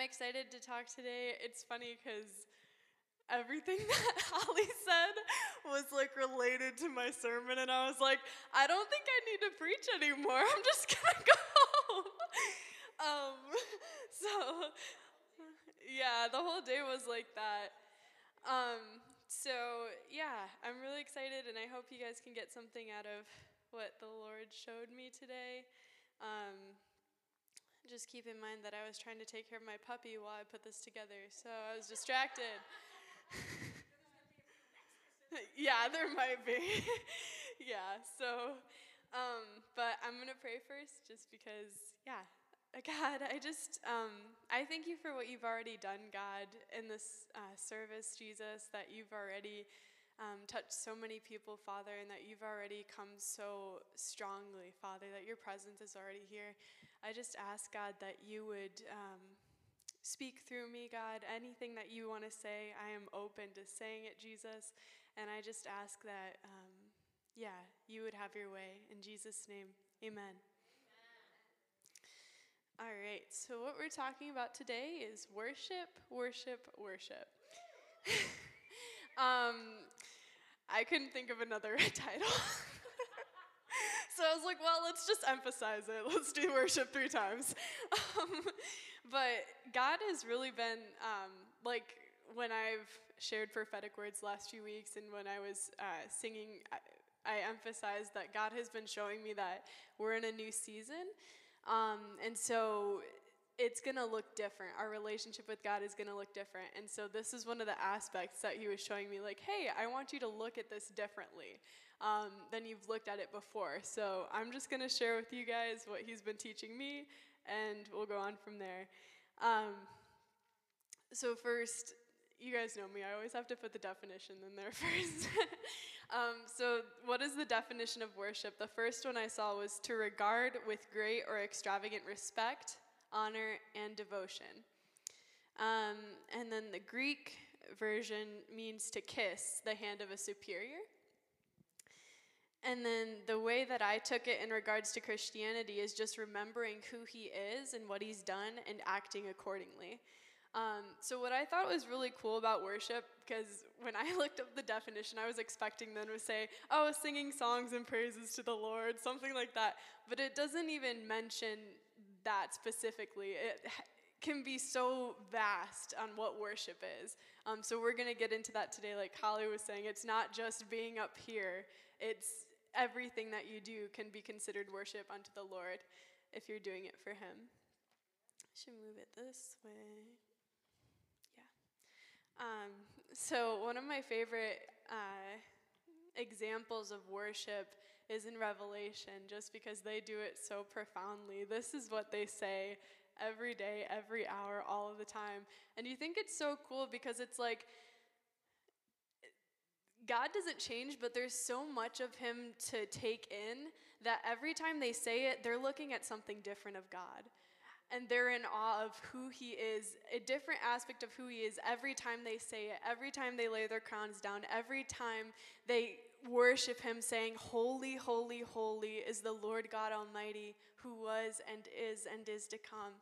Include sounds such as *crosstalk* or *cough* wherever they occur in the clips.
Excited to talk today. It's funny because everything *laughs* that Holly said was like related to my sermon, and I was like, I don't think I need to preach anymore. I'm just gonna go home. *laughs* um, *laughs* so, yeah, the whole day was like that. Um, so, yeah, I'm really excited, and I hope you guys can get something out of what the Lord showed me today. Um, just keep in mind that I was trying to take care of my puppy while I put this together, so I was distracted. *laughs* yeah, there might be. *laughs* yeah, so, um, but I'm going to pray first just because, yeah. *laughs* God, I just, um, I thank you for what you've already done, God, in this uh, service, Jesus, that you've already um, touched so many people, Father, and that you've already come so strongly, Father, that your presence is already here. I just ask, God, that you would um, speak through me, God. Anything that you want to say, I am open to saying it, Jesus. And I just ask that, um, yeah, you would have your way. In Jesus' name, amen. All right, so what we're talking about today is worship, worship, worship. *laughs* um, I couldn't think of another *laughs* title. *laughs* so I was like, well, let's just emphasize it. *laughs* Let's do worship three times. *laughs* Um, but God has really been, um, like, when I've shared prophetic words last few weeks and when I was uh, singing, I, I, emphasized that God has been showing me that we're in a new season. Um, and so it's going to look different. Our relationship with God is going to look different. And so this is one of the aspects that he was showing me like, hey, I want you to look at this differently um, than you've looked at it before. So I'm just going to share with you guys what he's been teaching me, and we'll go on from there. Um, so, first, you guys know me, I always have to put the definition in there *laughs* first. um, so, what is the definition of worship? The first one I saw was to regard with great or extravagant respect, honor, and devotion. Um, and then the Greek version means to kiss the hand of a superior. And then the way that I took it in regards to Christianity is just remembering who he is and what he's done and acting accordingly. Um, so, what I thought was really cool about worship, because when I *laughs* looked up the definition, I was expecting them to say, oh, singing songs and praises to the Lord, something like that. But it doesn't even mention that specifically. It can be so vast on what worship is. Um, so, we're going to get into that today. Like Holly was saying, it's not just being up here, it's everything that you do can be considered worship unto the Lord if you're doing it for Him. I should move it this way. Yeah. Um, so, one of my favorite uh, examples of worship is in Revelation, just because they do it so profoundly. This is what they say every day, every hour, all of the time. And you think it's so cool because it's like, God doesn't change, but there's so much of Him to take in that every time they say it, they're looking at something different of God. And they're in awe of who He is, a different aspect of who He is every time they say it, every time they lay their crowns down, every time they worship Him, saying, Holy, holy, holy is the Lord God Almighty, who was and is and is to come.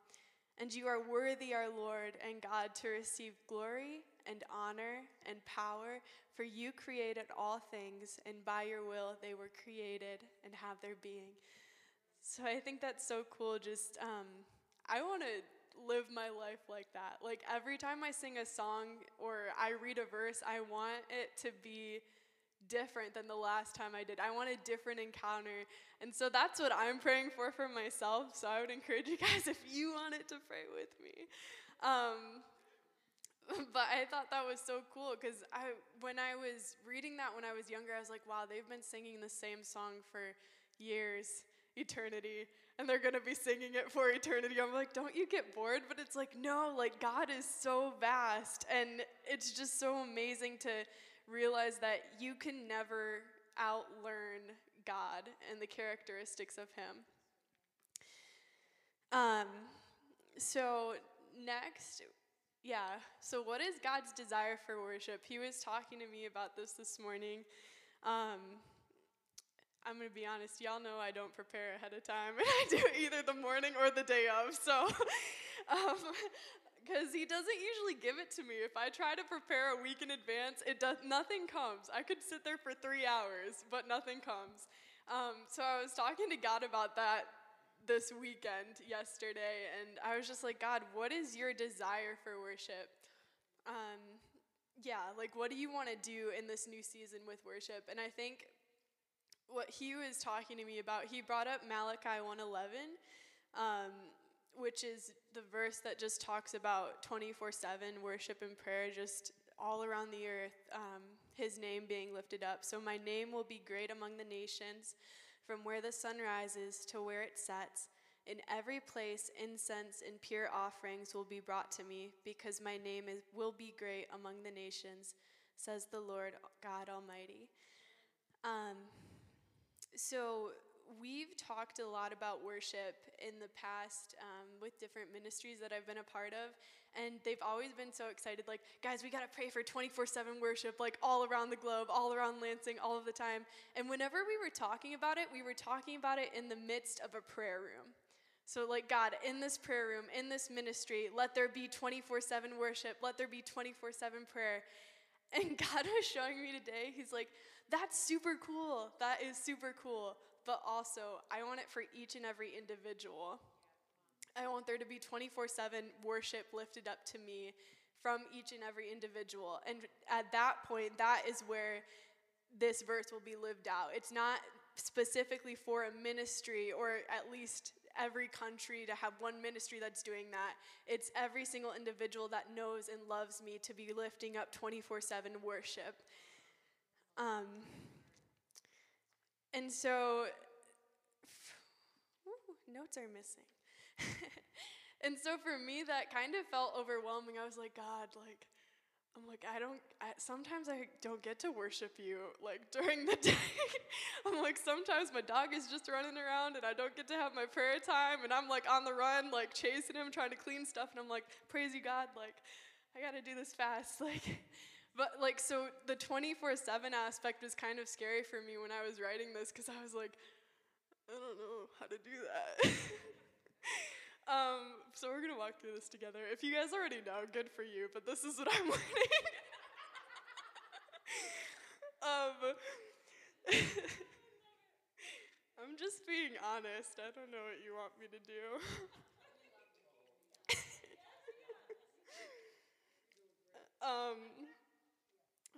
And you are worthy, our Lord and God, to receive glory and honor and power, for you created all things, and by your will they were created and have their being. So I think that's so cool. Just, um, I want to live my life like that. Like every time I sing a song or I read a verse, I want it to be different than the last time I did. I want a different encounter. And so that's what I'm praying for for myself. So I would encourage you guys, *laughs* if you want it, to pray with me. Um, *laughs* but I thought that was so cool because I, when I was reading that when I was younger, I was like, wow, they've been singing the same song for years, eternity, and they're gonna be singing it for eternity. I'm like, don't you get bored? But it's like, no, like God is so vast, and it's just so amazing to realize that you can never outlearn God and the characteristics of Him. Um, so next, yeah. So what is God's desire for worship? He was talking to me about this this morning. Um, I'm gonna be honest, y'all know I don't prepare ahead of time, and *laughs* I do it either the morning or the day of. So, because *laughs* um, he doesn't usually give it to me. If I try to prepare a week in advance, it does nothing comes. I could sit there for three hours, but nothing comes. Um, so I was talking to God about that this weekend, yesterday, and I was just like, God, what is your desire for worship? Um, yeah, like what do you want to do in this new season with worship? And I think what he was talking to me about, he brought up Malachi 111, um, which is the verse that just talks about 24 7 worship and prayer just all around the earth, um, his name being lifted up. So my name will be great among the nations, from where the sun rises to where it sets. In every place, incense and pure offerings will be brought to me, because my name is, will be great among the nations, says the Lord God Almighty. Um, so we've talked a lot about worship in the past um, with different ministries that I've been a part of, and they've always been so excited. Like, guys, we got to pray for 24 7 worship, like all around the globe, all around Lansing, all of the time. And whenever we were talking about it, we were talking about it in the midst of a prayer room. So, like, God, in this prayer room, in this ministry, let there be 24 7 worship, let there be 24 7 prayer. And *laughs* God was showing me today, He's like, that's super cool. That is super cool. But also, I want it for each and every individual. I want there to be 24 7 worship lifted up to me from each and every individual. And at that point, that is where this verse will be lived out. It's not specifically for a ministry or at least every country to have one ministry that's doing that. It's every single individual that knows and loves me to be lifting up 24 7 worship. Um, and so, notes are missing. *laughs* and so for me, that kind of felt overwhelming. I was like, God, like, I'm like, I don't, I, sometimes I don't get to worship you, like, *laughs* during the day. I'm like, sometimes my dog is just running around and I don't get to have my prayer time and I'm like on the run, like, chasing him, trying to clean stuff. And I'm like, praise you, God, like, I gotta do this fast. *laughs* Like, but like, so the 24 7 aspect was kind of scary for me when I was writing this because I was like, I don't know how to do that. *laughs* um, so we're going to walk through this together. If you guys already know, good for you, but this is what I'm *laughs* learning. um, *laughs* I'm just being honest. I don't know what you want me to do. um,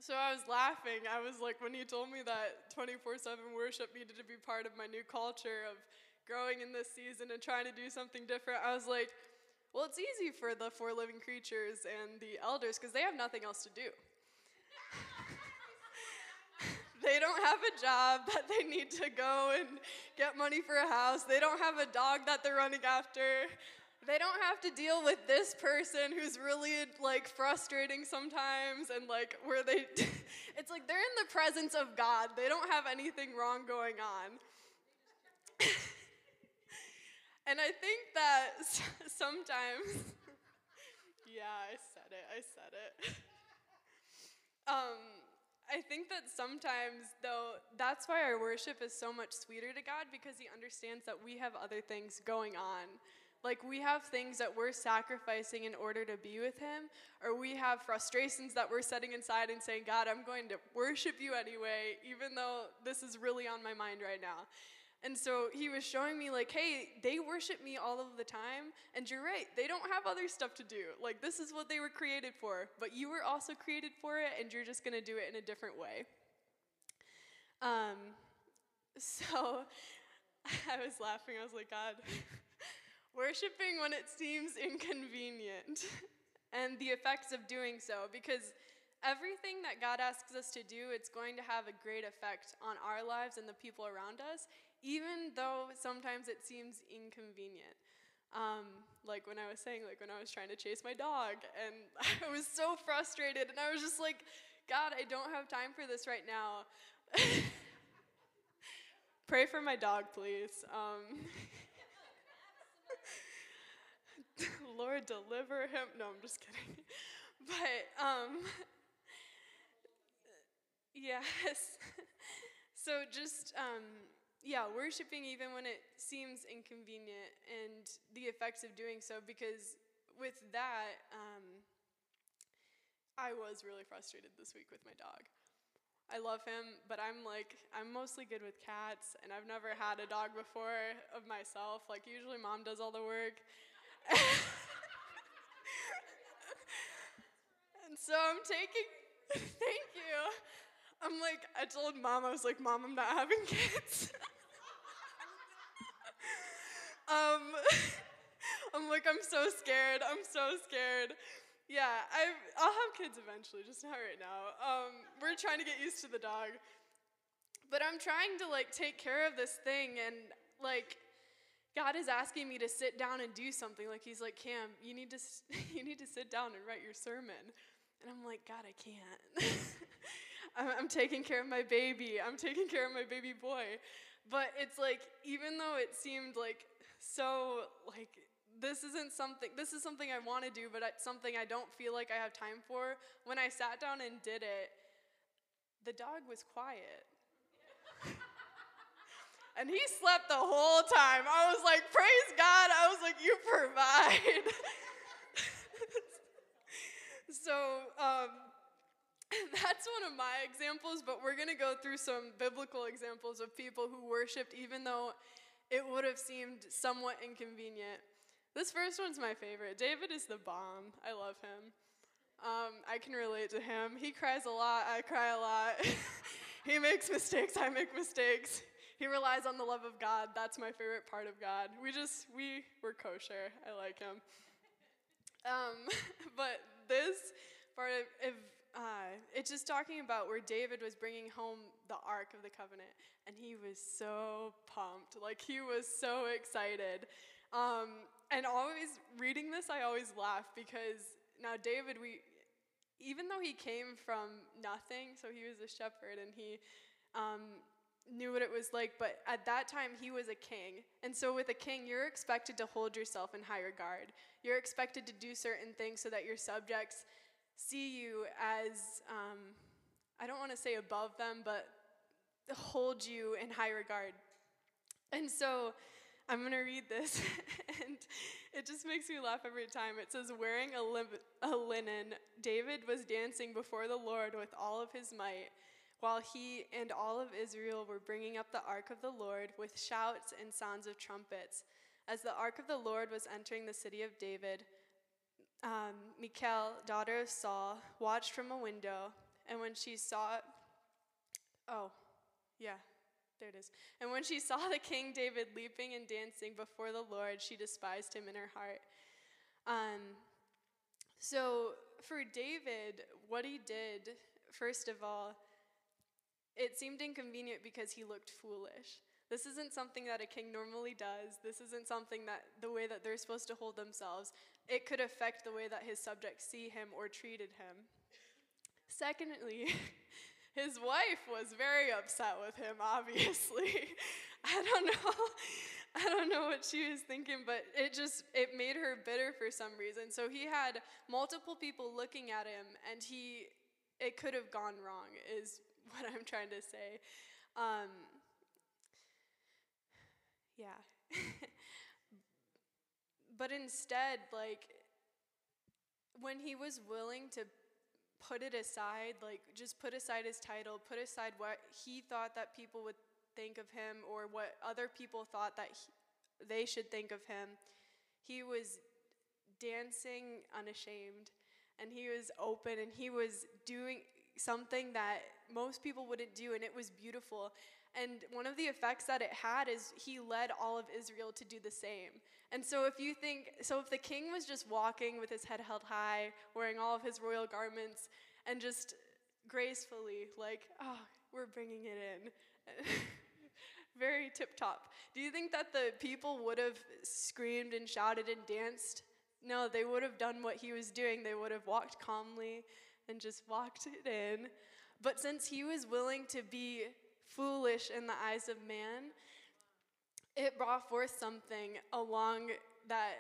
so I was laughing. I was like, when he told me that 24 7 worship needed to be part of my new culture of growing in this season and trying to do something different, I was like, well, it's easy for the four living creatures and the elders because they have nothing else to do. *laughs* they don't have a job that they need to go and get money for a house. They don't have a dog that they're running after. They don't have to deal with this person who's really like frustrating sometimes and like where they *laughs* it's like they're in the presence of God. They don't have anything wrong going on. *laughs* and I think that sometimes *laughs* yeah, I said it. I said it. um I think that sometimes, though, that's why our worship is so much sweeter to God because He understands that we have other things going on like we have things that we're sacrificing in order to be with Him, or we have frustrations that we're setting inside and saying, God, I'm going to worship you anyway, even though this is really on my mind right now. And so he was showing me, like, hey, they worship me all of the time. And you're right, they don't have other stuff to do. Like, this is what they were created for. But you were also created for it, and you're just going to do it in a different way. Um, *laughs* so *laughs* I was laughing. I was like, God, Worshipping when it seems inconvenient. *laughs* and the effects of doing so because everything that God asks us to do, it's going to have a great effect on our lives and the people around us, even though sometimes it seems inconvenient. Um, like when I was saying, like when I was trying to chase my dog, and *laughs* I was so frustrated, and I was just like, God, I don't have time for this right now. *laughs* Pray for my dog, please. Um, Lord, deliver him. No, I'm just kidding. *laughs* But, um, *laughs* yes. *laughs* so just, um, yeah, worshiping even when it seems inconvenient and the effects of doing so, because with that, um, I was really frustrated this week with my dog. I love him, but I'm like, I'm mostly good with cats, and I've never had a dog before of myself. Like, usually mom does all the work. And so I'm taking, *laughs* thank you. I'm like, I told mom, I was like, Mom, I'm not having kids. *laughs* um, *laughs* I'm like, I'm so scared. I'm so scared. Yeah, i will have kids eventually, just not right now. Um, we're trying to get used to the dog. But I'm trying to like take care of this thing and like God is asking me to sit down and do something. Like he's like, Cam, you need to you need to sit down and write your sermon. And I'm like, God, I can't. *laughs* I'm, taking care of my baby. I'm taking care of my baby boy. But it's like, even though it seemed like so like this isn't something this is something I want to do, but it's something I don't feel like I have time for. When I sat down and did it, the dog was quiet. *laughs* and he slept the whole time. I was like, praise God. I was like, you provide. *laughs* so um, *laughs* that's one of my examples, but we're going to go through some biblical examples of people who worshiped even though it would have seemed somewhat inconvenient. This first one's my favorite. David is the bomb. I love him. Um, I can relate to him. He cries a lot. I cry a lot. *laughs* he makes mistakes. I make mistakes. He relies on the love of God. That's my favorite part of God. We just, we were kosher. I like him. Um, *laughs* but this part of, of uh, it's just talking about where David was bringing home the Ark of the Covenant, and he was so pumped. Like, he was so excited. Um, and always reading this, I always laugh because now David, we, even though he came from nothing, so he was a shepherd and he um, knew what it was like, but at that time he was a king. And so with a king, you're expected to hold yourself in high regard. You're expected to do certain things so that your subjects see you as, um, I don't want to say above them, but hold you in high regard. And so I'm going to read this, *laughs* and it just makes me laugh every time. It says, Wearing a, a linen, David was dancing before the Lord with all of his might, while he and all of Israel were bringing up the ark of the Lord with shouts and sounds of trumpets. As the ark of the Lord was entering the city of David, um, Michal, daughter of Saul, watched from a window, and when she saw oh, yeah, there it is. And when she saw the king David leaping and dancing before the Lord, she despised him in her heart. Um, so for David, what he did, first of all, it seemed inconvenient because he looked foolish. This isn't something that a king normally does. This isn't something that the way that they're supposed to hold themselves. It could affect the way that his subjects see him or treated him. Secondly, *laughs* his wife was very upset with him, obviously. *laughs* I don't know. *laughs* I don't know what she was thinking, but it just it made her bitter for some reason. So he had multiple people looking at him and he it could have gone wrong is *laughs* what I'm trying to say. Um, yeah. *laughs* but instead, like when he was willing to put it aside, like just put aside his title, put aside what he thought that people would think of him or what other people thought that he, they should think of him. He was dancing unashamed and he was open and he was doing something that most people wouldn't do, and it was beautiful. And one of the effects that it had is he led all of Israel to do the same. And so, if you think, so if the king was just walking with his head held high, wearing all of his royal garments, and just gracefully, like, oh, we're bringing it in. *laughs* Very tip top. Do you think that the people would have screamed and shouted and danced? No, they would have done what he was doing. They would have walked calmly and just walked it in. But since he was willing to be foolish in the eyes of man, it brought forth something along that,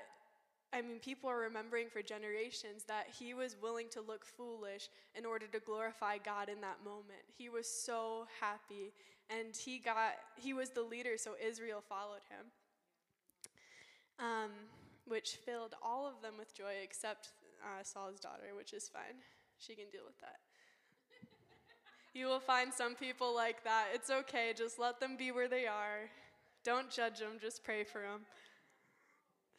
I mean, people are remembering for generations that he was willing to look foolish in order to glorify God in that moment. He was so happy, and he got, he was the leader, so Israel followed him. Um, which filled all of them with joy except uh, Saul's daughter, which is fine. She can deal with that. You will find some people like that. It's okay, just let them be where they are. Don't judge them, just pray for them.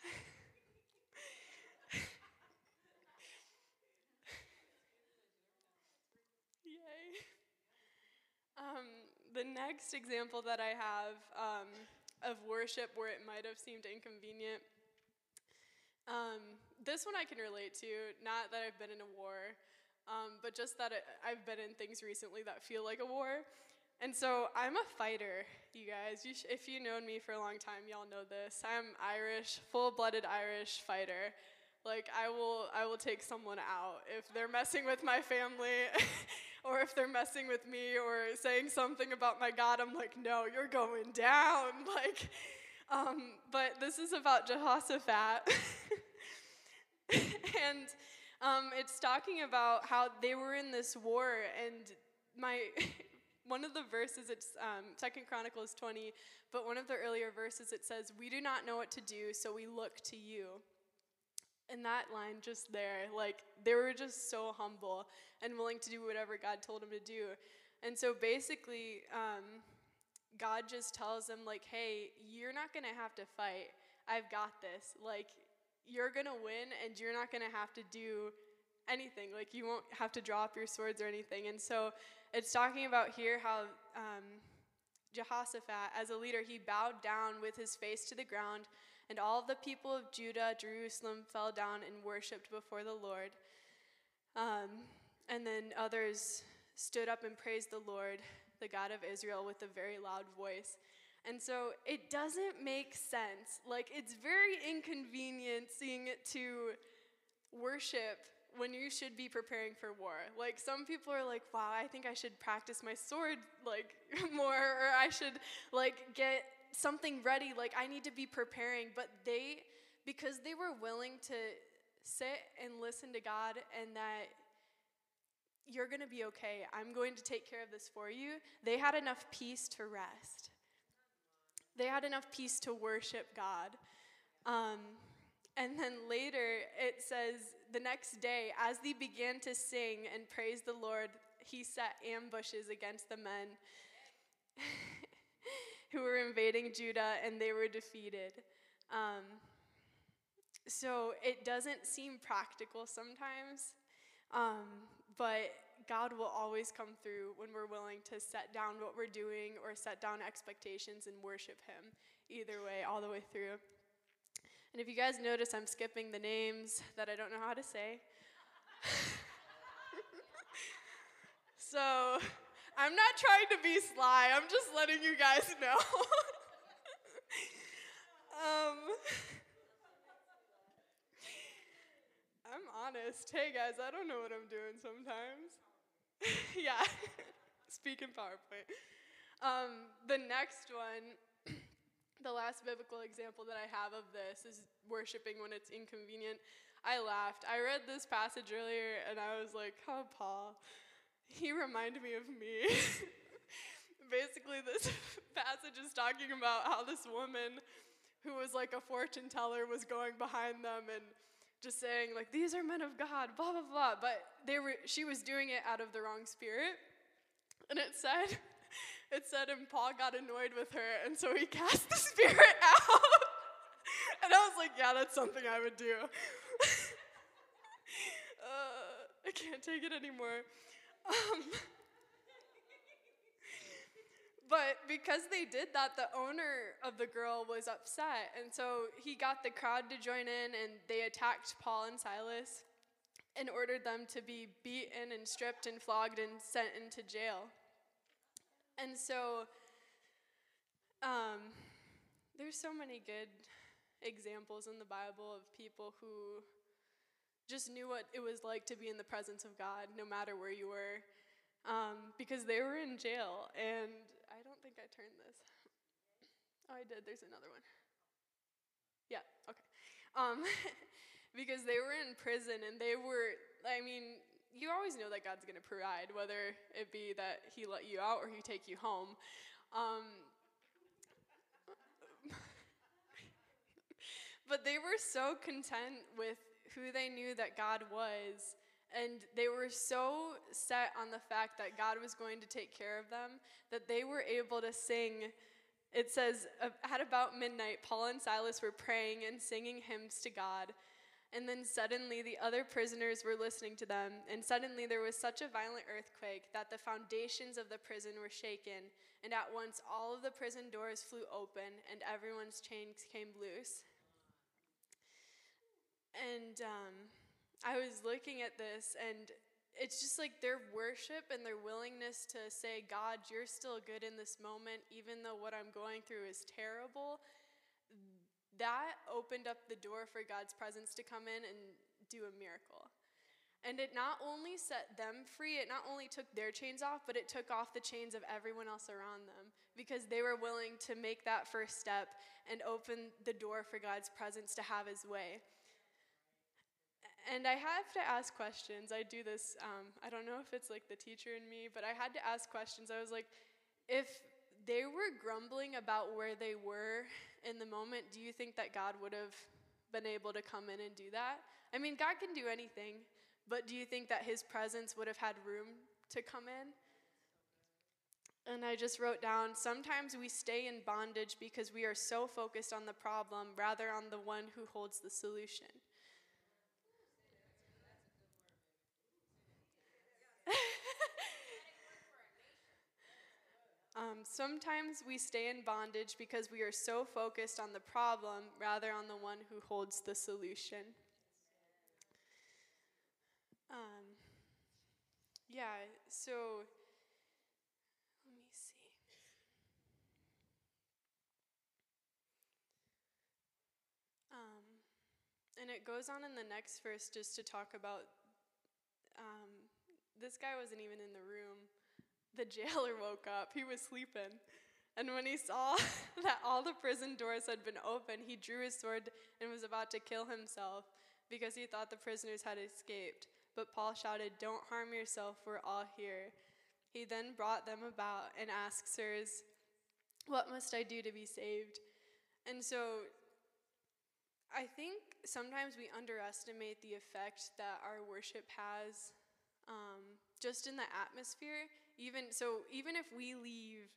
*laughs* Yay. Um, the next example that I have um, of worship where it might have seemed inconvenient. Um, this one I can relate to, not that I've been in a war, um, but just that it, I've been in things recently that feel like a war. And so I'm a fighter, you guys. You sh- if you've known me for a long time, y'all know this. I'm Irish, full-blooded Irish fighter. Like I will, I will take someone out if they're messing with my family, *laughs* or if they're messing with me, or saying something about my God. I'm like, no, you're going down. *laughs* Like, um, but this is about Jehoshaphat, *laughs* and um, it's talking about how they were in this war, and my *laughs* one of the verses it's um, Second Chronicles 20, but one of the earlier verses it says, "We do not know what to do, so we look to you." And that line just there, like they were just so humble and willing to do whatever God told them to do. And so basically, um, God just tells them like, "Hey, you're not gonna have to fight. I've got this. Like, you're going to win and you're not going to have to do anything. Like, you won't have to drop your swords or anything. And so it's talking about here how um, Jehoshaphat, as a leader, he bowed down with his face to the ground, and all the people of Judah, Jerusalem, fell down and worshiped before the Lord. Um, and then others stood up and praised the Lord, the God of Israel, with a very loud voice. And so it doesn't make sense. Like, it's very inconveniencing to worship when you should be preparing for war. Like, some people are like, wow, I think I should practice my sword, like, *laughs* more, or I should, like, get something ready. Like, I need to be preparing. But they, because they were willing to sit and listen to God and that you're going to be okay. I'm going to take care of this for you. They had enough peace to rest. They had enough peace to worship God. Um, and then later it says, the next day, as they began to sing and praise the Lord, he set ambushes against the men *laughs* who were invading Judah, and they were defeated. Um, so it doesn't seem practical sometimes, um, but God will always come through when we're willing to set down what we're doing or set down expectations and worship Him. Either way, all the way through. And if you guys notice, I'm skipping the names that I don't know how to say. *laughs* so I'm not trying to be sly, I'm just letting you guys know. *laughs* um, I'm honest. Hey guys, I don't know what I'm doing sometimes. *laughs* yeah, speak in PowerPoint. Um, the next one, *clears throat* the last biblical example that I have of this is worshiping when it's inconvenient. I laughed. I read this passage earlier and I was like, oh, Paul, he reminded me of me. *laughs* Basically, this *laughs* passage is talking about how this woman who was like a fortune teller was going behind them and just saying like these are men of God, blah blah blah. But they were she was doing it out of the wrong spirit. And it said *laughs* it said and Paul got annoyed with her and so he *laughs* cast the spirit *laughs* out. and I was like, yeah, that's something I would do. uh, I can't take it anymore. Um, but because they did that, the owner of the girl was upset. And so he got the crowd to join in and they attacked Paul and Silas and ordered them to be beaten and stripped and flogged and sent into jail. And so um, there's so many good examples in the Bible of people who just knew what it was like to be in the presence of God, no matter where you were, um, because they were in jail. And I don't think I turned this. Oh, I did. There's another one. Yeah, okay. Um, *laughs* because they were in prison and they were, I mean, you always know that God's going to provide, whether it be that He let you out or He take you home. Um, *laughs* but they were so content with who they knew that God was. And they were so set on the fact that God was going to take care of them that they were able to sing. It says, at about midnight, Paul and Silas were praying and singing hymns to God. And then suddenly the other prisoners were listening to them. And suddenly there was such a violent earthquake that the foundations of the prison were shaken. And at once all of the prison doors flew open and everyone's chains came loose. And um, I was looking at this, and it's just like their worship and their willingness to say, God, you're still good in this moment, even though what I'm going through is terrible. That opened up the door for God's presence to come in and do a miracle. And it not only set them free, it not only took their chains off, but it took off the chains of everyone else around them because they were willing to make that first step and open the door for God's presence to have his way and I have to ask questions. I do this, um, I don't know if it's like the teacher in me, but I had to ask questions. I was like, if they were grumbling about where they were in the moment, do you think that God would have been able to come in and do that? I mean, God can do anything, but do you think that His presence would have had room to come in? And I just wrote down sometimes we stay in bondage because we are so focused on the problem rather on the one who holds the solution. Um, sometimes we stay in bondage because we are so focused on the problem rather on the one who holds the solution. Um, yeah, so let me see. Um, and it goes on in the next verse just to talk about um, this guy wasn't even in the room. The jailer woke up. He was sleeping. And when he saw *laughs* that all the prison doors had been opened, he drew his sword and was about to kill himself because he thought the prisoners had escaped. But Paul shouted, Don't harm yourself, we're all here. He then brought them about and asked, Sirs, what must I do to be saved? And so I think sometimes we underestimate the effect that our worship has um, just in the atmosphere. Even so, even if we leave,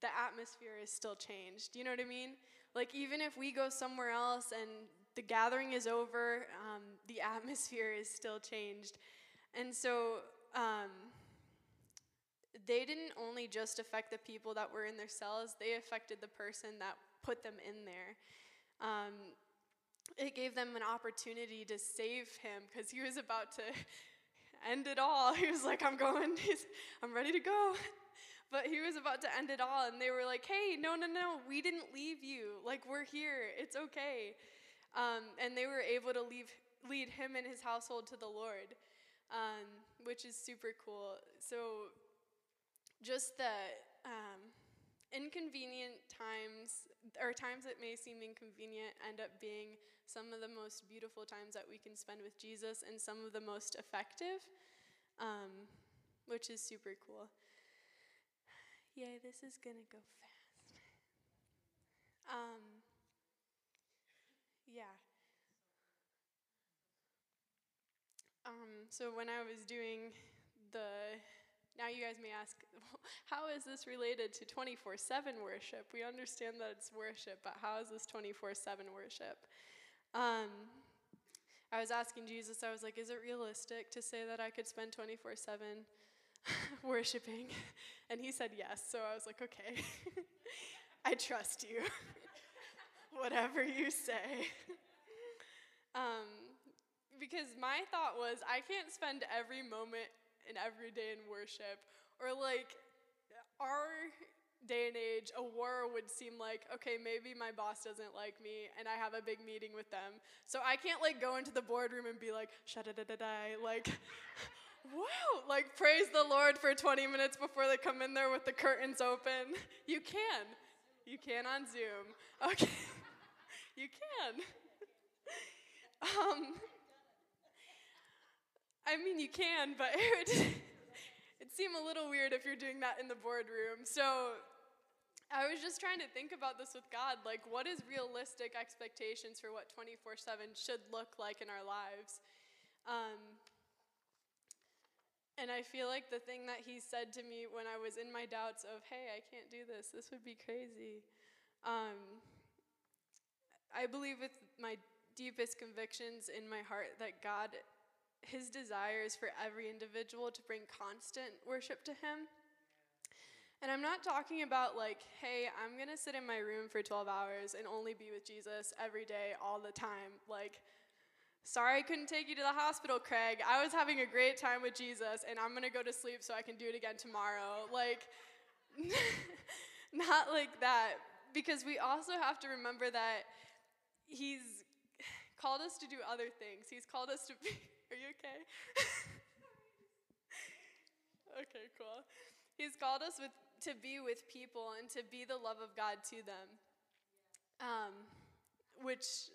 the atmosphere is still changed. You know what I mean? Like even if we go somewhere else and the gathering is over, um, the *laughs* atmosphere is still changed. And so um, they didn't only just affect the people that were in their cells; they affected the person that put them in there. Um, it gave them an opportunity to save him because he was about to *laughs* end it all. *laughs* He was like, I'm going, *laughs* He's, I'm ready to go. *laughs* But he was about to end it all, and they were like, hey, no, no, no, we didn't leave you. Like, we're here. It's okay. Um, and they were able to leave, lead him and his household to the Lord, um, which is super cool. So, just the um, inconvenient times, or times that may seem inconvenient, end up being some of the most beautiful times that we can spend with Jesus and some of the most effective, um, which is super cool. Yay, this is gonna go fast. Um, yeah. Um, so when I was doing the now, you guys may ask, *laughs* how is this related to 24 7 worship? We understand that it's worship, but how is this 24 7 worship? Um, I was asking Jesus, I was like, is it realistic to say that I could spend 24 7 *laughs* worshiping? *laughs* And he said yes. So I was like, okay, *laughs* I trust you. Whatever you say. Um, because my thought was, I can't spend every moment and every day in worship. Or like, our day and age, a war would seem like, okay, maybe my boss doesn't like me and I have a big meeting with them. So I can't like go into the boardroom and be like, shut da da da like, *laughs* wow, like praise the Lord for 20 minutes before they come in there with the curtains open. *laughs* You can. You can on Zoom. Okay. *laughs* you can. um, I mean, you can, but it would, it'd seem a little weird if you're doing that in the boardroom. So I was just trying to think about this with God. Like, what is realistic expectations for what 24 7 should look like in our lives? Um, and I feel like the thing that he said to me when I was in my doubts of, hey, I can't do this, this would be crazy. Um, I believe with my deepest convictions in my heart that God, his desire is for every individual to bring constant worship to him. And I'm not talking about like, hey, I'm gonna sit in my room for 12 hours and only be with Jesus every day, all the time. Like, sorry I couldn't take you to the hospital, Craig. I was having a great time with Jesus and I'm gonna go to sleep so I can do it again tomorrow. Like, *laughs* not like that. Because we also have to remember that He's called us to do other things. He's called us to be. *laughs* Are you okay? *laughs* okay, cool. He's called us with to be with people and to be the love of God to them. Um, which,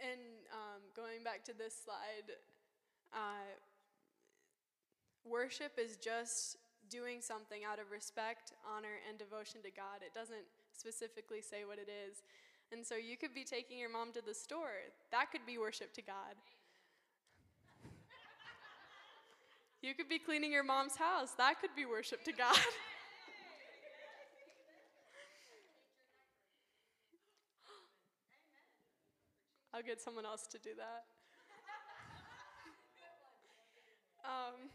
and um, going back to this slide, uh, worship is just doing something out of respect, honor, and devotion to God. It doesn't specifically say what it is. And so you could be taking your mom to the store. That could be worship to God. You could be cleaning your mom's house. That could be worship to God. *laughs* I'll get someone else to do that. *laughs* Um,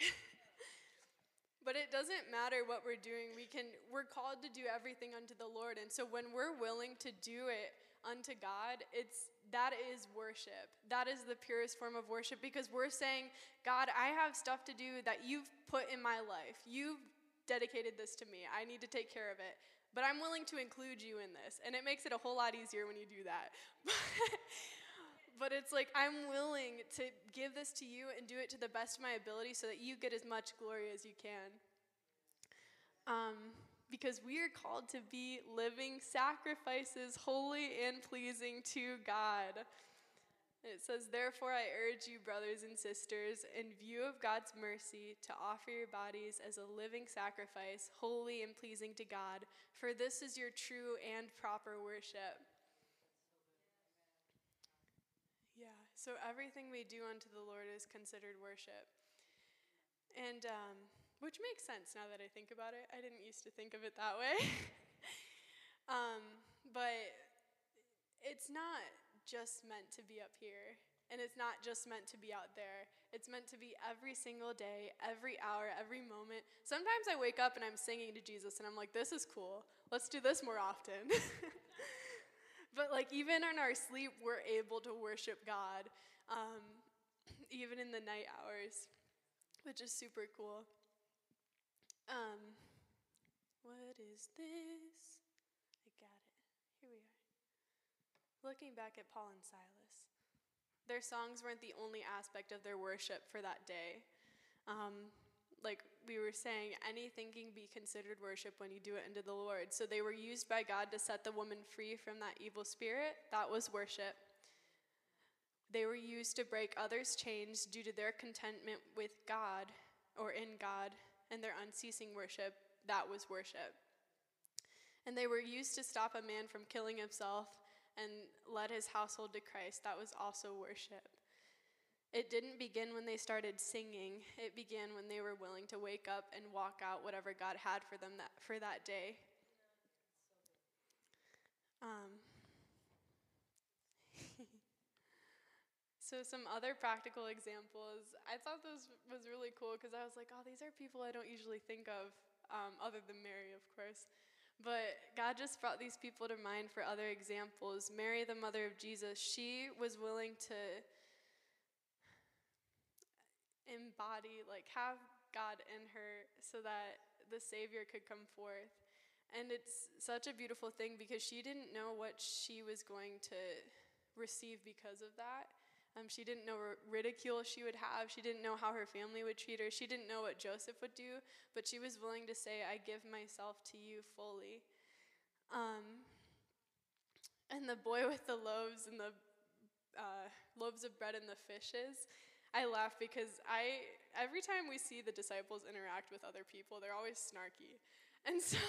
*laughs* but it doesn't matter what we're doing. We can we're called to do everything unto the Lord. And so when we're willing to do it unto God, it's that is worship. That is the purest form of worship because we're saying, God, I have stuff to do that you've put in my life. You've dedicated this to me. I need to take care of it. But I'm willing to include you in this. And it makes it a whole lot easier when you do that. *laughs* but it's like I'm willing to give this to you and do it to the best of my ability so that you get as much glory as you can. Um, because we are called to be living sacrifices, holy and pleasing to God. It says, Therefore, I urge you, brothers and sisters, in view of God's mercy, to offer your bodies as a living sacrifice, holy and pleasing to God, for this is your true and proper worship. Yeah, so everything we do unto the Lord is considered worship. And, um, which makes sense now that I think about it. I didn't used to think of it that way. *laughs* um, but it's not just meant to be up here, and it's not just meant to be out there. It's meant to be every single day, every hour, every moment. Sometimes I wake up and I'm singing to Jesus, and I'm like, this is cool. Let's do this more often. *laughs* but like, even in our sleep, we're able to worship God, um, *clears throat* even in the night hours, which is super cool. Um, what is this? I got it. Here we are. Looking back at Paul and Silas, their songs weren't the only aspect of their worship for that day. Um, like we were saying, anything can be considered worship when you do it unto the Lord. So they were used by God to set the woman free from that evil spirit. That was worship. They were used to break others' chains due to their contentment with God or in God and their unceasing worship, that was worship. And they were used to stop a man from killing himself and led his household to Christ. That was also worship. It didn't begin when they started singing. It began when they were willing to wake up and walk out whatever God had for them that, for that day. Um, So some other practical examples. I thought this was really cool because I was like, oh, these are people I don't usually think of, um, other than Mary, of course. But God just brought these people to mind for other examples. Mary, the mother of Jesus, she was willing to embody, like, have God in her so that the Savior could come forth. And it's such a beautiful thing because she didn't know what she was going to receive because of that. Um, she didn't know ridicule she would have. She didn't know how her family would treat her. She didn't know what Joseph would do, but she was willing to say, I give myself to you fully. Um, and the boy with the loaves and the uh, loaves of bread and the fishes, I laugh because I every time we see the disciples interact with other people, they're always snarky. And so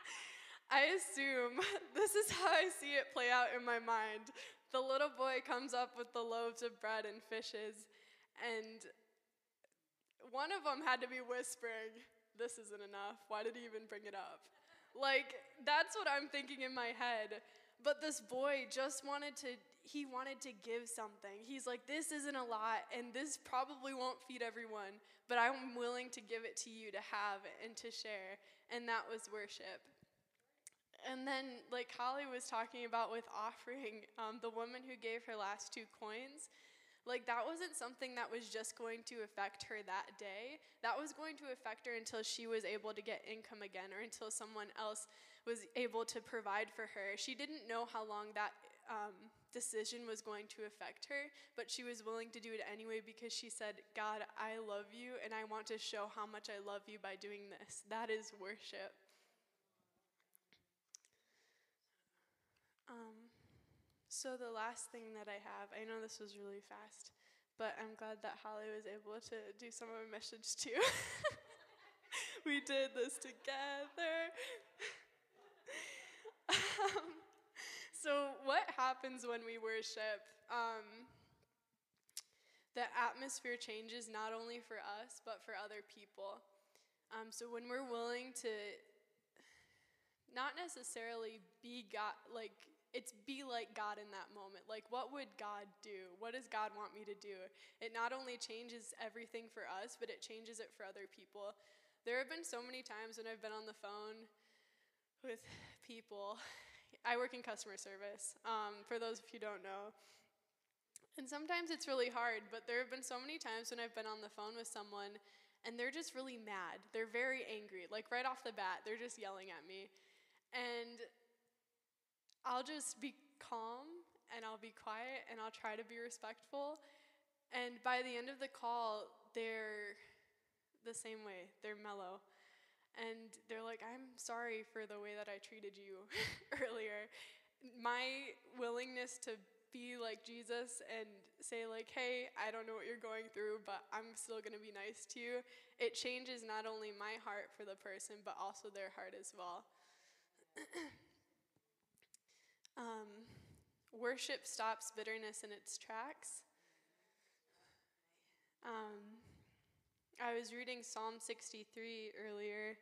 *laughs* I assume *laughs* this is how I see it play out in my mind. The little boy comes up with the loaves of bread and fishes, and one of them had to be whispering, This isn't enough. Why did he even bring it up? Like, that's what I'm thinking in my head. But this boy just wanted to, he wanted to give something. He's like, This isn't a lot, and this probably won't feed everyone, but I'm willing to give it to you to have and to share. And that was worship. And then, like Holly was talking about with offering, um, the woman who gave her last two coins, like that wasn't something that was just going to affect her that day. That was going to affect her until she was able to get income again or until someone else was able to provide for her. She didn't know how long that um, decision was going to affect her, but she was willing to do it anyway because she said, God, I love you and I want to show how much I love you by doing this. That is worship. So the last thing that I have, I know this was really fast, but I'm glad that Holly was able to do some of my message too. *laughs* we did this together. um, so what happens when we worship? Um, the atmosphere changes not only for us but for other people. Um, so when we're willing to not necessarily be God, like it's be like God in that moment. Like, what would God do? What does God want me to do? It not only changes everything for us, but it changes it for other people. There have been so many times when I've been on the phone with people. I work in customer service, um, for those of you don't know. And sometimes it's really hard, but there have been so many times when I've been on the phone with someone and they're just really mad. They're very angry. Like, right off the bat, they're just yelling at me. And I'll just be calm and I'll be quiet and I'll try to be respectful. And by the end of the call, they're the same way. They're mellow. And they're like, I'm sorry for the way that I treated you *laughs* earlier. My willingness to be like Jesus and say like, "Hey, I don't know what you're going through, but I'm still going to be nice to you." It changes not only my heart for the person, but also their heart as well. *clears throat* Worship stops bitterness in its tracks. Um, I was reading Psalm 63 earlier,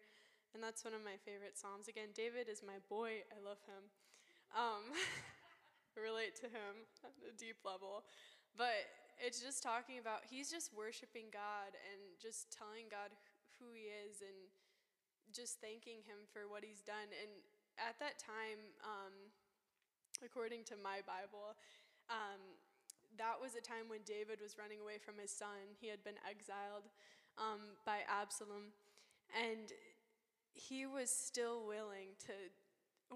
and that's one of my favorite Psalms. Again, David is my boy. I love him. Um, *laughs* relate to him at a deep level. But it's just talking about, he's just worshiping God and just telling God who he is and just thanking him for what he's done. And at that time, um, according to my Bible, um, that was a time when David was running away from his son. He had been exiled um, by Absalom, and he was still willing to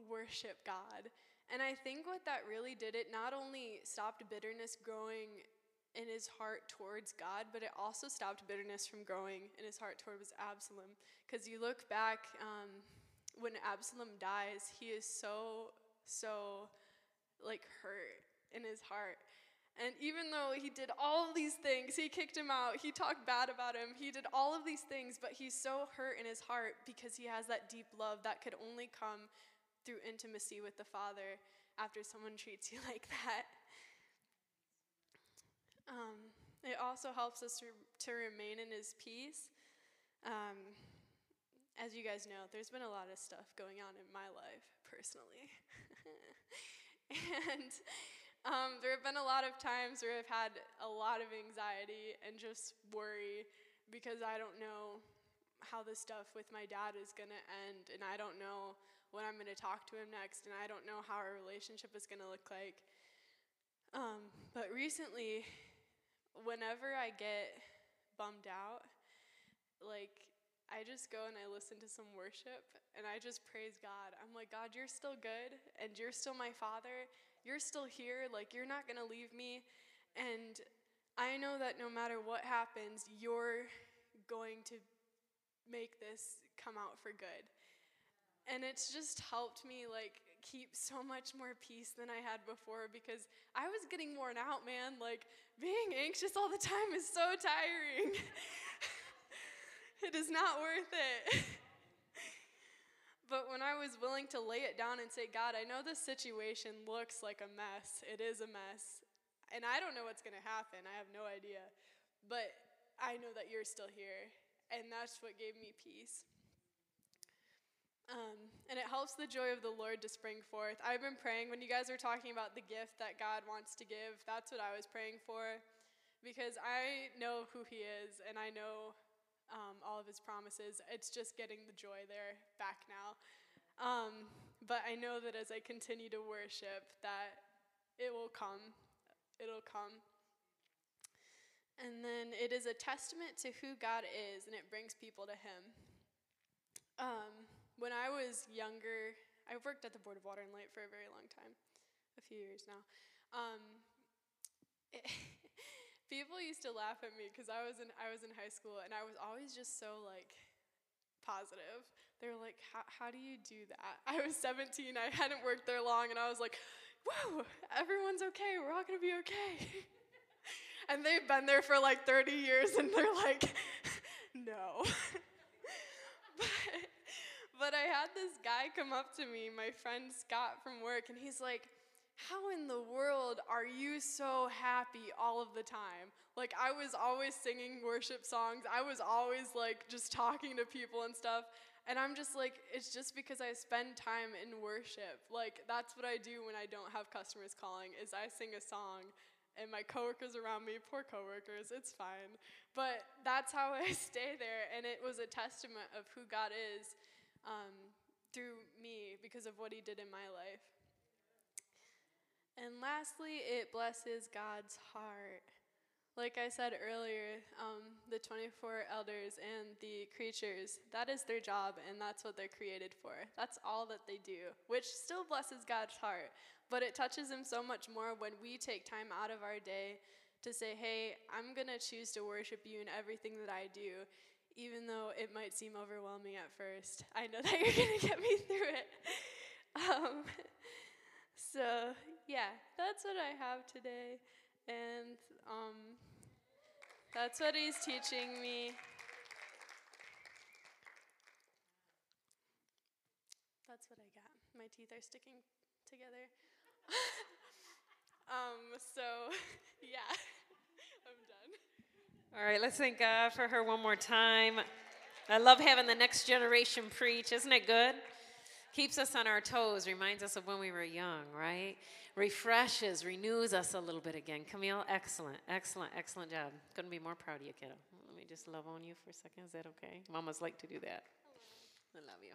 worship God. And I think what that really did, it not only stopped bitterness growing in his heart towards God, but it also stopped bitterness from growing in his heart towards Absalom. Because you look back, um, when Absalom dies, he is so, so like hurt in his heart. And even though he did all of these things, he kicked him out, he talked bad about him, he did all of these things, but he's so hurt in his heart because he has that deep love that could only come through intimacy with the Father after someone *laughs* treats you like that. Um, it also helps us to, to remain in his peace. Um, as you guys know, there's been a lot of stuff going on in my life personally. *laughs* *laughs* and Um, there have been a lot of times where I've had a lot of anxiety and just worry because I don't know how the stuff with my dad is going to end, and I don't know when I'm going to talk to him next, and I don't know how our relationship is going to look like. Um, but recently, whenever I get bummed out, like I just go and I listen to some worship and I just praise God. I'm like, God, you're still good and you're still my father. You're still here. Like, you're not going to leave me. And I know that no matter what happens, you're going to make this come out for good. And it's just helped me like keep so much more peace than I had before because I was getting worn out, man. Like being anxious all the time is so tiring. *laughs* *laughs* it is not worth it. *laughs* but when I was willing to lay it down and say, God, I know this situation looks like a mess, it is a mess. And I don't know what's going to happen, I have no idea. But I know that you're still here. And that's what gave me peace. Um, and it helps the joy of the Lord to spring forth. I've been praying when you guys were talking about the gift that God wants to give, that's what I was praying for because I know who He is and I know um, all of his promises. It's just getting the joy there back now. Um, but I know that as I continue to worship, that it will come. It'll come. And then it is a testament to who God is, and it brings people to Him. Um, when I was younger, I worked at the Board of Water and Light for a very long time, a few years now. Um, it, *laughs* people used to laugh at me because I was in I was in high school and I was always just so like positive. They were like, "How do you do that?" *laughs* I was 17. I hadn't worked there long, and I was like, "Whoa, everyone's okay. We're all gonna be okay." *laughs* and they've been there for like 30 years, and they're like, *laughs* "No." but, but I had this guy come up to me, my friend Scott from work, and he's like how in the world are you so happy all of the time? Like, I was always singing worship songs. I was always like just talking to people and stuff. And I'm just like, it's just because I spend time in worship. Like, that's what I do when I don't have customers calling, is I sing a song and my coworkers around me, poor coworkers, it's fine. But that's how *laughs* I stay there, and it was a testament of who God is um, through me because of what He did in my life. And lastly, it blesses God's heart. Like I said earlier, um, the 24 elders and the creatures, that is their job and that's what they're created for. That's all that they do, which still blesses God's heart. But it touches Him so much more when we take time out of our day to say, hey, I'm going to choose to worship you in everything that I do, even though it might seem overwhelming at first. I know *laughs* that you're going to get me through it. *laughs* Um, *laughs* so, yeah, that's what I have today. And um, that's what he's teaching me. That's what I got. My teeth are sticking together. *laughs* um, so, *laughs* yeah, *laughs* I'm done. All right, let's thank God for her one more time. I love having the next generation preach. Isn't it good? Keeps us on our toes, reminds us of when we were young, right? Refreshes, renews us a little bit again. Camille, excellent, excellent, excellent job. Couldn't be more proud of you, kiddo. Let me just love on you for a second. Is that okay? Mamas like to do that. I love you.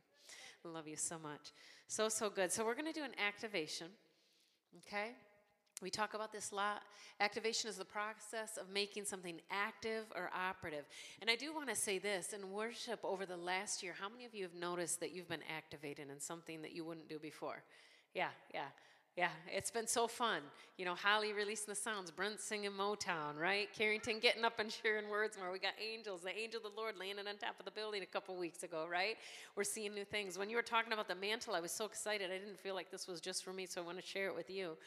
I love you so much. So, so good. So, we're going to do an activation, okay? We talk about this a lot. Activation is the process of making something active or operative. And I do want to say this in worship over the last year, how many of you have noticed that you've been activated in something that you wouldn't do before? Yeah, yeah. Yeah, it's been so fun. You know, Holly releasing the sounds, Brent singing Motown, right? Carrington getting up and sharing words more. We got angels, the angel of the Lord landing on top of the building a couple weeks ago, right? We're seeing new things. When you were talking about the mantle, I was so excited. I didn't feel like this was just for me, so I want to share it with you.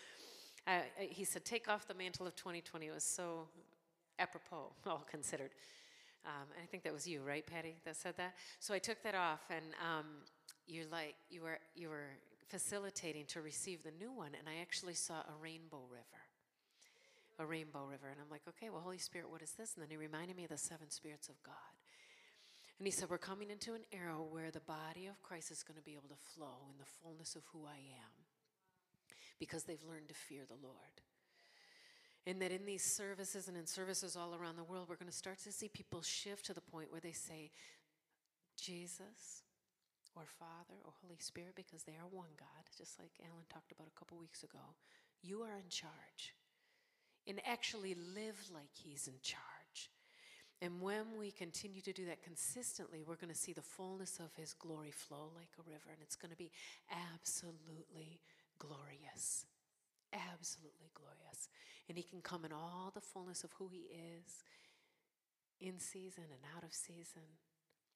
Uh, he said, Take off the mantle of 2020. It was so apropos, *laughs* all considered. Um, I think that was you, right, Patty, that said that? So I took that off, and um, you're like, you were, you were facilitating to receive the new one, and I actually saw a rainbow river. A rainbow river. And I'm like, okay, well, Holy Spirit, what is this? And then he reminded me of the seven spirits of God. And he said, We're coming into an era where the body of Christ is going to be able to flow in the fullness of who I am because they've learned to fear the Lord. And that in these services and in services all around the world, we're going to start to see people shift to the point where they say, Jesus or Father or Holy Spirit, because they are one God, just like Alan talked about a couple weeks ago. You are in charge. And actually live like He's in charge. And when we continue to do that consistently, we're going to see the fullness of His glory flow like a river, and it's going to be absolutely glorious. Absolutely glorious. And He can come in all the fullness of who He is, in season and out of season.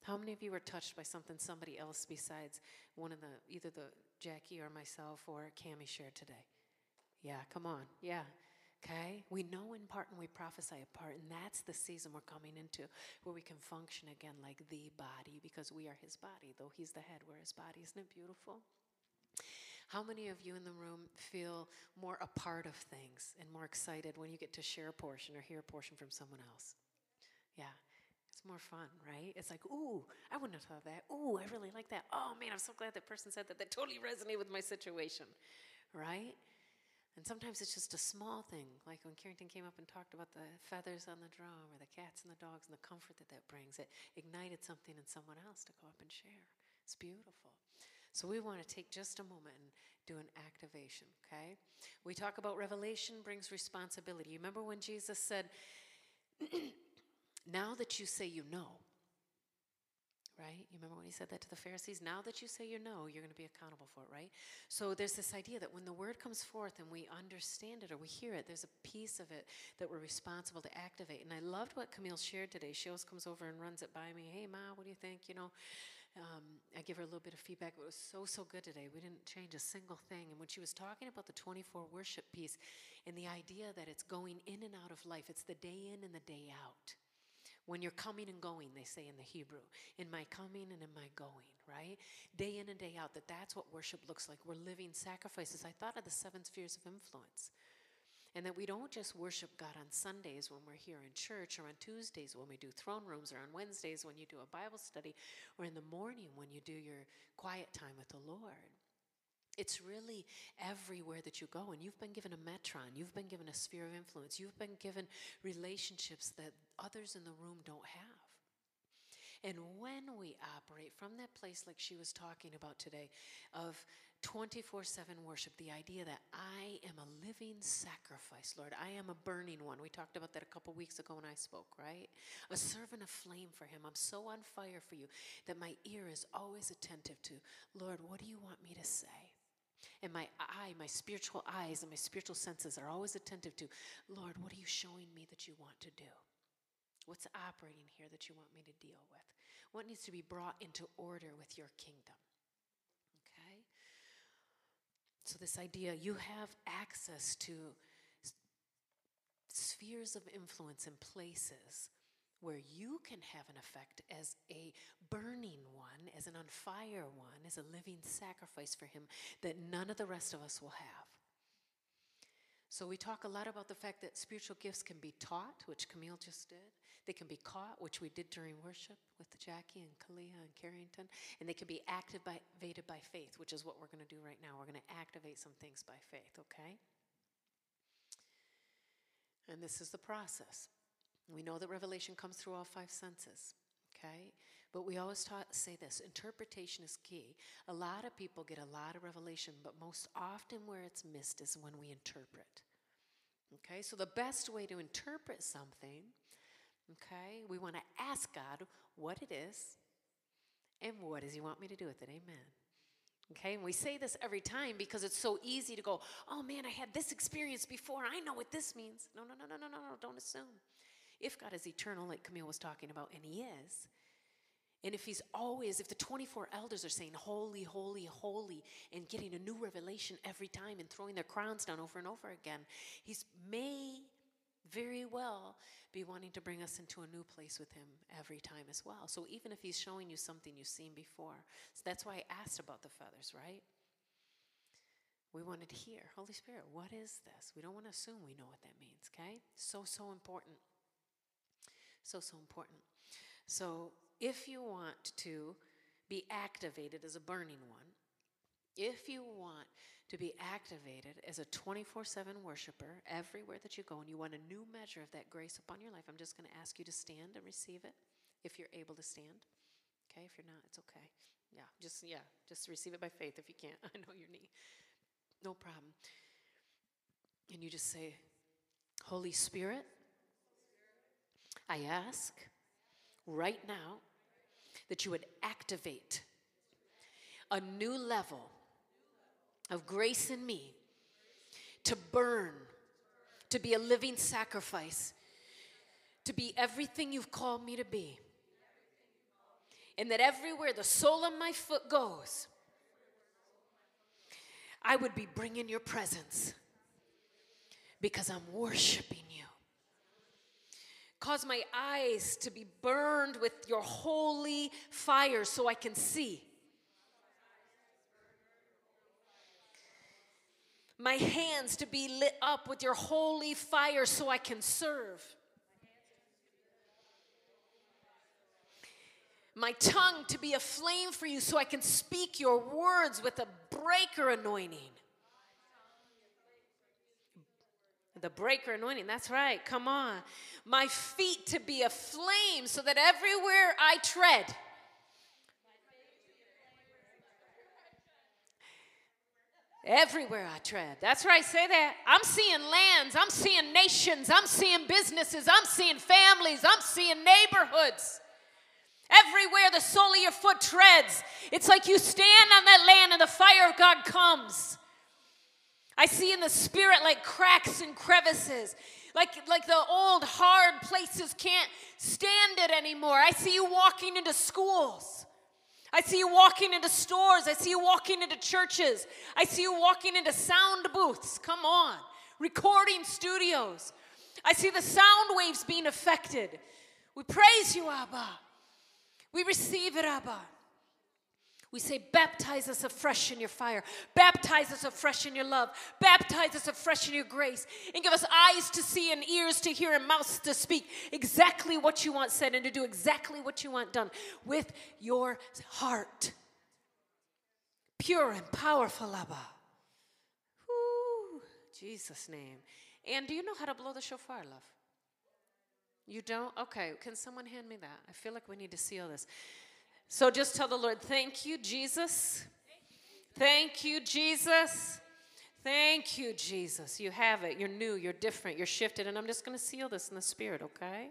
How many of you were touched by something somebody else besides one of the, either the Jackie or myself or Cami shared today? Yeah, come on. Yeah. Okay? We know in part and we prophesy a part, and that's the season we're coming into where we can function again like the body because we are his body. Though he's the head, we're his body. Isn't it beautiful? How many of you in the room feel more a part of things and more excited when you get to share a portion or hear a portion from someone else? Yeah. It's more fun, right? It's like, ooh, I wouldn't have thought that. Ooh, I really like that. Oh man, I'm so glad that person said that. That totally resonated with my situation, right? And sometimes it's just a small thing, like when Carrington came up and talked about the feathers on the drum or the cats and the dogs and the comfort that that brings. It ignited something in someone else to go up and share. It's beautiful. So we want to take just a moment and do an activation, okay? We talk about revelation brings responsibility. You remember when Jesus said, Now that you say you know, right? You remember when he said that to the Pharisees? Now that you say you know, you're going to be accountable for it, right? So there's this idea that when the word comes forth and we understand it or we hear it, there's a piece of it that we're responsible to activate. And I loved what Camille shared today. She always comes over and runs it by me. Hey, Ma, what do you think? You know, um, I give her a little bit of feedback. It was so, so good today. We didn't change a single thing. And when she was talking about the 24 worship piece and the idea that it's going in and out of life, it's the day in and the day out. When you're coming and going, they say in the Hebrew, in my coming and in my going, right? Day in and day out, that that's what worship looks like. We're living sacrifices. I thought of the seven spheres of influence. And that we don't just worship God on Sundays when we're here in church or on Tuesdays when we do throne rooms or on Wednesdays when you do a Bible study or in the morning when you do your quiet time with the Lord. It's really everywhere that you go. And you've been given a metron, you've been given a sphere of influence, you've been given relationships that others in the room don't have. And when we operate from that place, like she was talking about today, of 24 7 worship, the idea that I am a living sacrifice, Lord. I am a burning one. We talked about that a couple weeks ago when I spoke, right? A servant of flame for Him. I'm so on fire for you that my ear is always attentive to, Lord, what do you want me to say? And my eye, my spiritual eyes, and my spiritual senses are always attentive to, Lord, what are you showing me that you want to do? What's operating here that you want me to deal with? What needs to be brought into order with your kingdom? Okay? So, this idea you have access to spheres of influence and places where you can have an effect as a burning one, as an on fire one, as a living sacrifice for Him that none of the rest of us will have. So, we talk a lot about the fact that spiritual gifts can be taught, which Camille just did. They can be caught, which we did during worship with Jackie and Kalia and Carrington. And they can be activated by faith, which is what we're going to do right now. We're going to activate some things by faith, okay? And this is the process. We know that revelation comes through all five senses. Okay? But we always say this interpretation is key. A lot of people get a lot of revelation, but most often where it's missed is when we interpret. Okay? So the best way to interpret something, okay, we want to ask God what it is and what does He want me to do with it. Amen. Okay, and we say this every time because it's so easy to go, oh man, I had this experience before. I know what this means. No, no, no, no, no, no, no. Don't assume. If God is eternal, like Camille was talking about, and He is, and if He's always, if the 24 elders are saying, Holy, holy, holy, and getting a new revelation every time and throwing their crowns down over and over again, He's may very well be wanting to bring us into a new place with Him every time as well. So even if He's showing you something you've seen before, so that's why I asked about the feathers, right? We wanted to hear, Holy Spirit, what is this? We don't want to assume we know what that means, okay? So, so important. So, so important. So, if you want to be activated as a burning one, If you want to be activated as a 24 7 worshiper everywhere that you go and you want a new measure of that grace upon your life, I'm just going to ask you to stand and receive it if you're able to stand. Okay, if you're not, it's okay. Yeah, just yeah, just receive it by faith if you can't. *laughs* I know your knee. No problem. And you just say, Holy Spirit, I ask right now that you would activate a new level of grace in me to burn, to be a living sacrifice, to be everything you've called me to be. And that everywhere the sole of my foot goes, I would be bringing your presence because I'm worshiping. Cause my eyes to be burned with your holy fire so I can see. My hands to be lit up with your holy fire so I can serve. My tongue to be a flame for you so I can speak your words with a breaker anointing. The breaker anointing, that's right, come on. My feet to be a flame so that everywhere I tread, Everywhere I tread. That's right, say that. I'm seeing lands, I'm seeing nations, I'm seeing businesses, I'm seeing families, I'm seeing neighborhoods. Everywhere the sole of your foot treads, it's like you stand on that land and the fire of God comes. I see in the spirit like cracks and crevices. Like, like the old hard places can't stand it anymore. I see you walking into schools. I see you walking into stores. I see you walking into churches. I see you walking into sound booths. Come on. Recording studios. I see the sound waves being affected. We praise you, Abba. We receive it, Abba. We say, baptize us afresh in your fire. Baptize us afresh in your love. Baptize us afresh in your grace. And give us eyes to see and ears to hear and mouths to speak exactly what you want said and to do exactly what you want done with your heart. Pure and powerful, Abba. Woo. Jesus' name. And do you know how to blow the shofar, love? You don't? Okay. Can someone hand me that? I feel like we need to seal this. So just tell the Lord, thank you, Jesus. Thank you, Jesus. Thank you, Jesus. You have it. You're new. You're different. You're shifted. And I'm just going to seal this in the spirit, okay?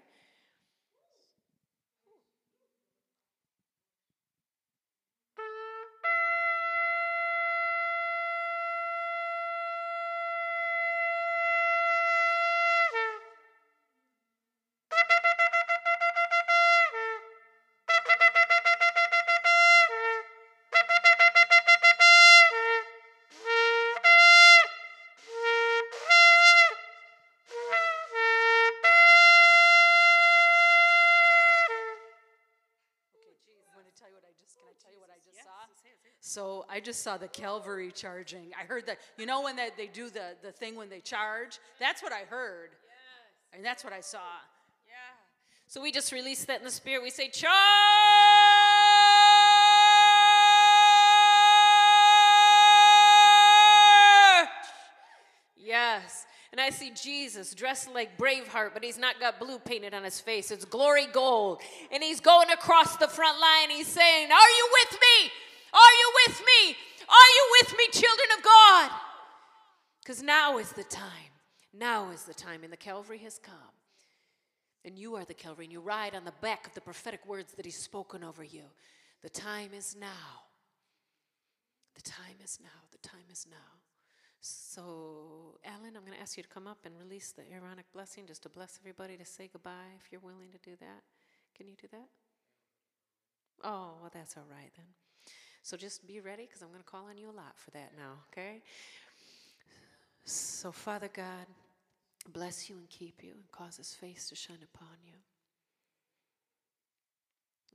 So I just saw the Calvary charging. I heard that, you know, when they, they do the, the thing when they charge? That's what I heard. Yes. And that's what I saw. Yeah. So we just release that in the spirit. We say, charge! Yes. And I see Jesus dressed like Braveheart, but he's not got blue painted on his face. It's glory gold. And he's going across the front line. He's saying, Are you with me? Are you with me? Are you with me, children of God? Because now is the time. Now is the time, and the Calvary has come. And you are the Calvary, and you ride on the back of the prophetic words that He's spoken over you. The time is now. The time is now. The time is now. So, Alan, I'm going to ask you to come up and release the Aaronic blessing just to bless everybody to say goodbye if you're willing to do that. Can you do that? Oh, well, that's all right then. So just be ready because I'm going to call on you a lot for that now, okay? So, Father God, bless you and keep you and cause his face to shine upon you.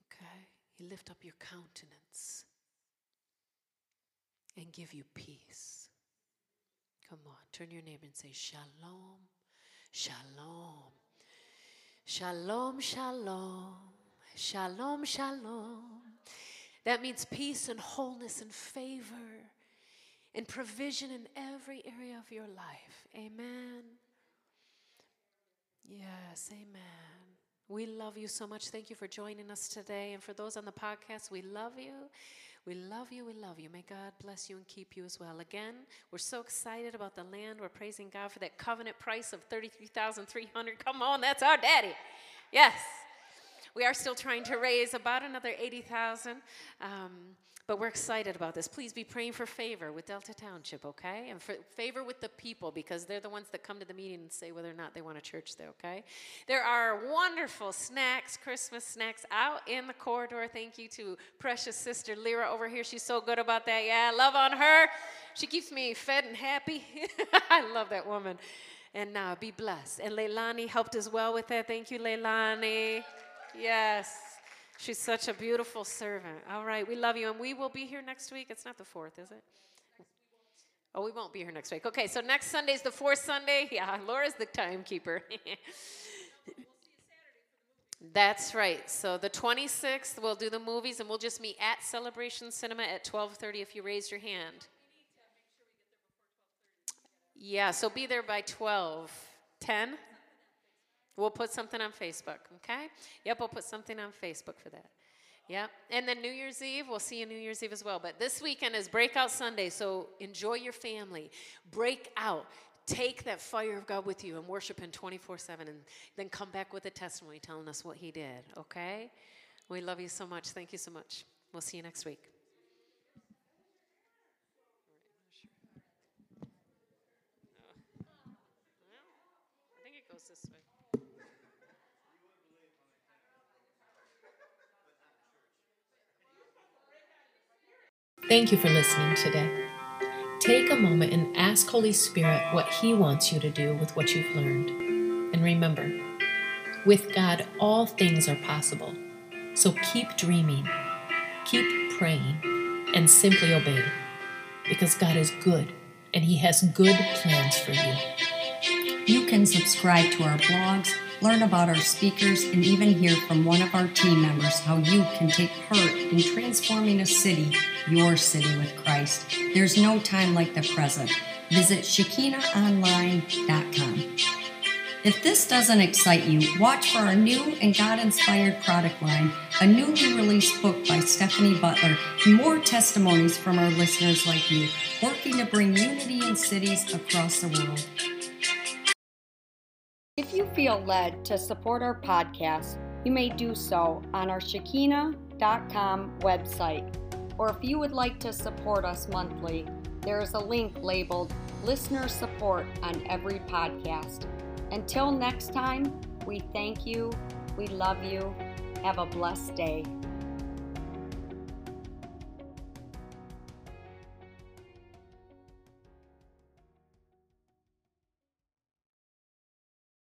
Okay? He lift up your countenance and give you peace. Come on, turn your neighbor and say, Shalom, Shalom, Shalom, Shalom, Shalom, Shalom. That means peace and wholeness and favor and provision in every area of your life. Amen. Yes, amen. We love you so much. Thank you for joining us today. And for those on the podcast, we love you. We love you. We love you. May God bless you and keep you as well. Again, we're so excited about the land. We're praising God for that covenant price of 33300 Come on, that's our daddy. Yes. We are still trying to raise about another 80000 um, but we're excited about this. Please be praying for favor with Delta Township, okay? And for favor with the people because they're the ones that come to the meeting and say whether or not they want a church there, okay? There are wonderful snacks, Christmas snacks out in the corridor. Thank you to precious sister Lyra over here. She's so good about that. Yeah, love on her. She keeps me fed and happy. *laughs* I love that woman. And now uh, be blessed. And Leilani helped as well with that. Thank you, Leilani. Yes. She's such a beautiful servant. All right, we love you, and we will be here next week. It's not the fourth, is it? Oh, we won't be here next week. Okay, so next Sunday is the fourth Sunday. *laughs* Yeah, Laura's the timekeeper. *laughs* That's right. So the 26th, we'll do the movies, and we'll just meet at Celebration Cinema at 12:30. If you raise your hand. Yeah, so be there by 12. 10? We'll put something on Facebook, okay? Yep, we'll put something on Facebook for that. Yep. And then New Year's Eve, we'll see you New Year's Eve as well. But this weekend is Breakout Sunday, so enjoy your family. Break out. Take that fire of God with you and worship Him 24 7, and then come back with a testimony telling us what He did, okay? We love you so much. Thank you so much. We'll see you next week. I think it goes this way. Thank you for listening today. Take a moment and ask Holy Spirit what He wants you to do with what you've learned. And remember, with God, all things are possible. So keep dreaming, keep praying, and simply obey. Because God is good and He has good plans for you. You can subscribe to our blogs learn about our speakers, and even hear from one of our team members how you can take part in transforming a city, your city with Christ. There's no time like the present. Visit ShekinahOnline.com. If this doesn't excite you, watch for our new and God inspired product line, a newly released book by Stephanie Butler, more testimonies from our listeners like you, working to bring unity in cities across the world. If you feel led to support our podcast, you may do so on our Shekinah.com website. Or if you would like to support us monthly, there is a link labeled Listener Support on every podcast. Until next time, we thank you, we love you, have a blessed day.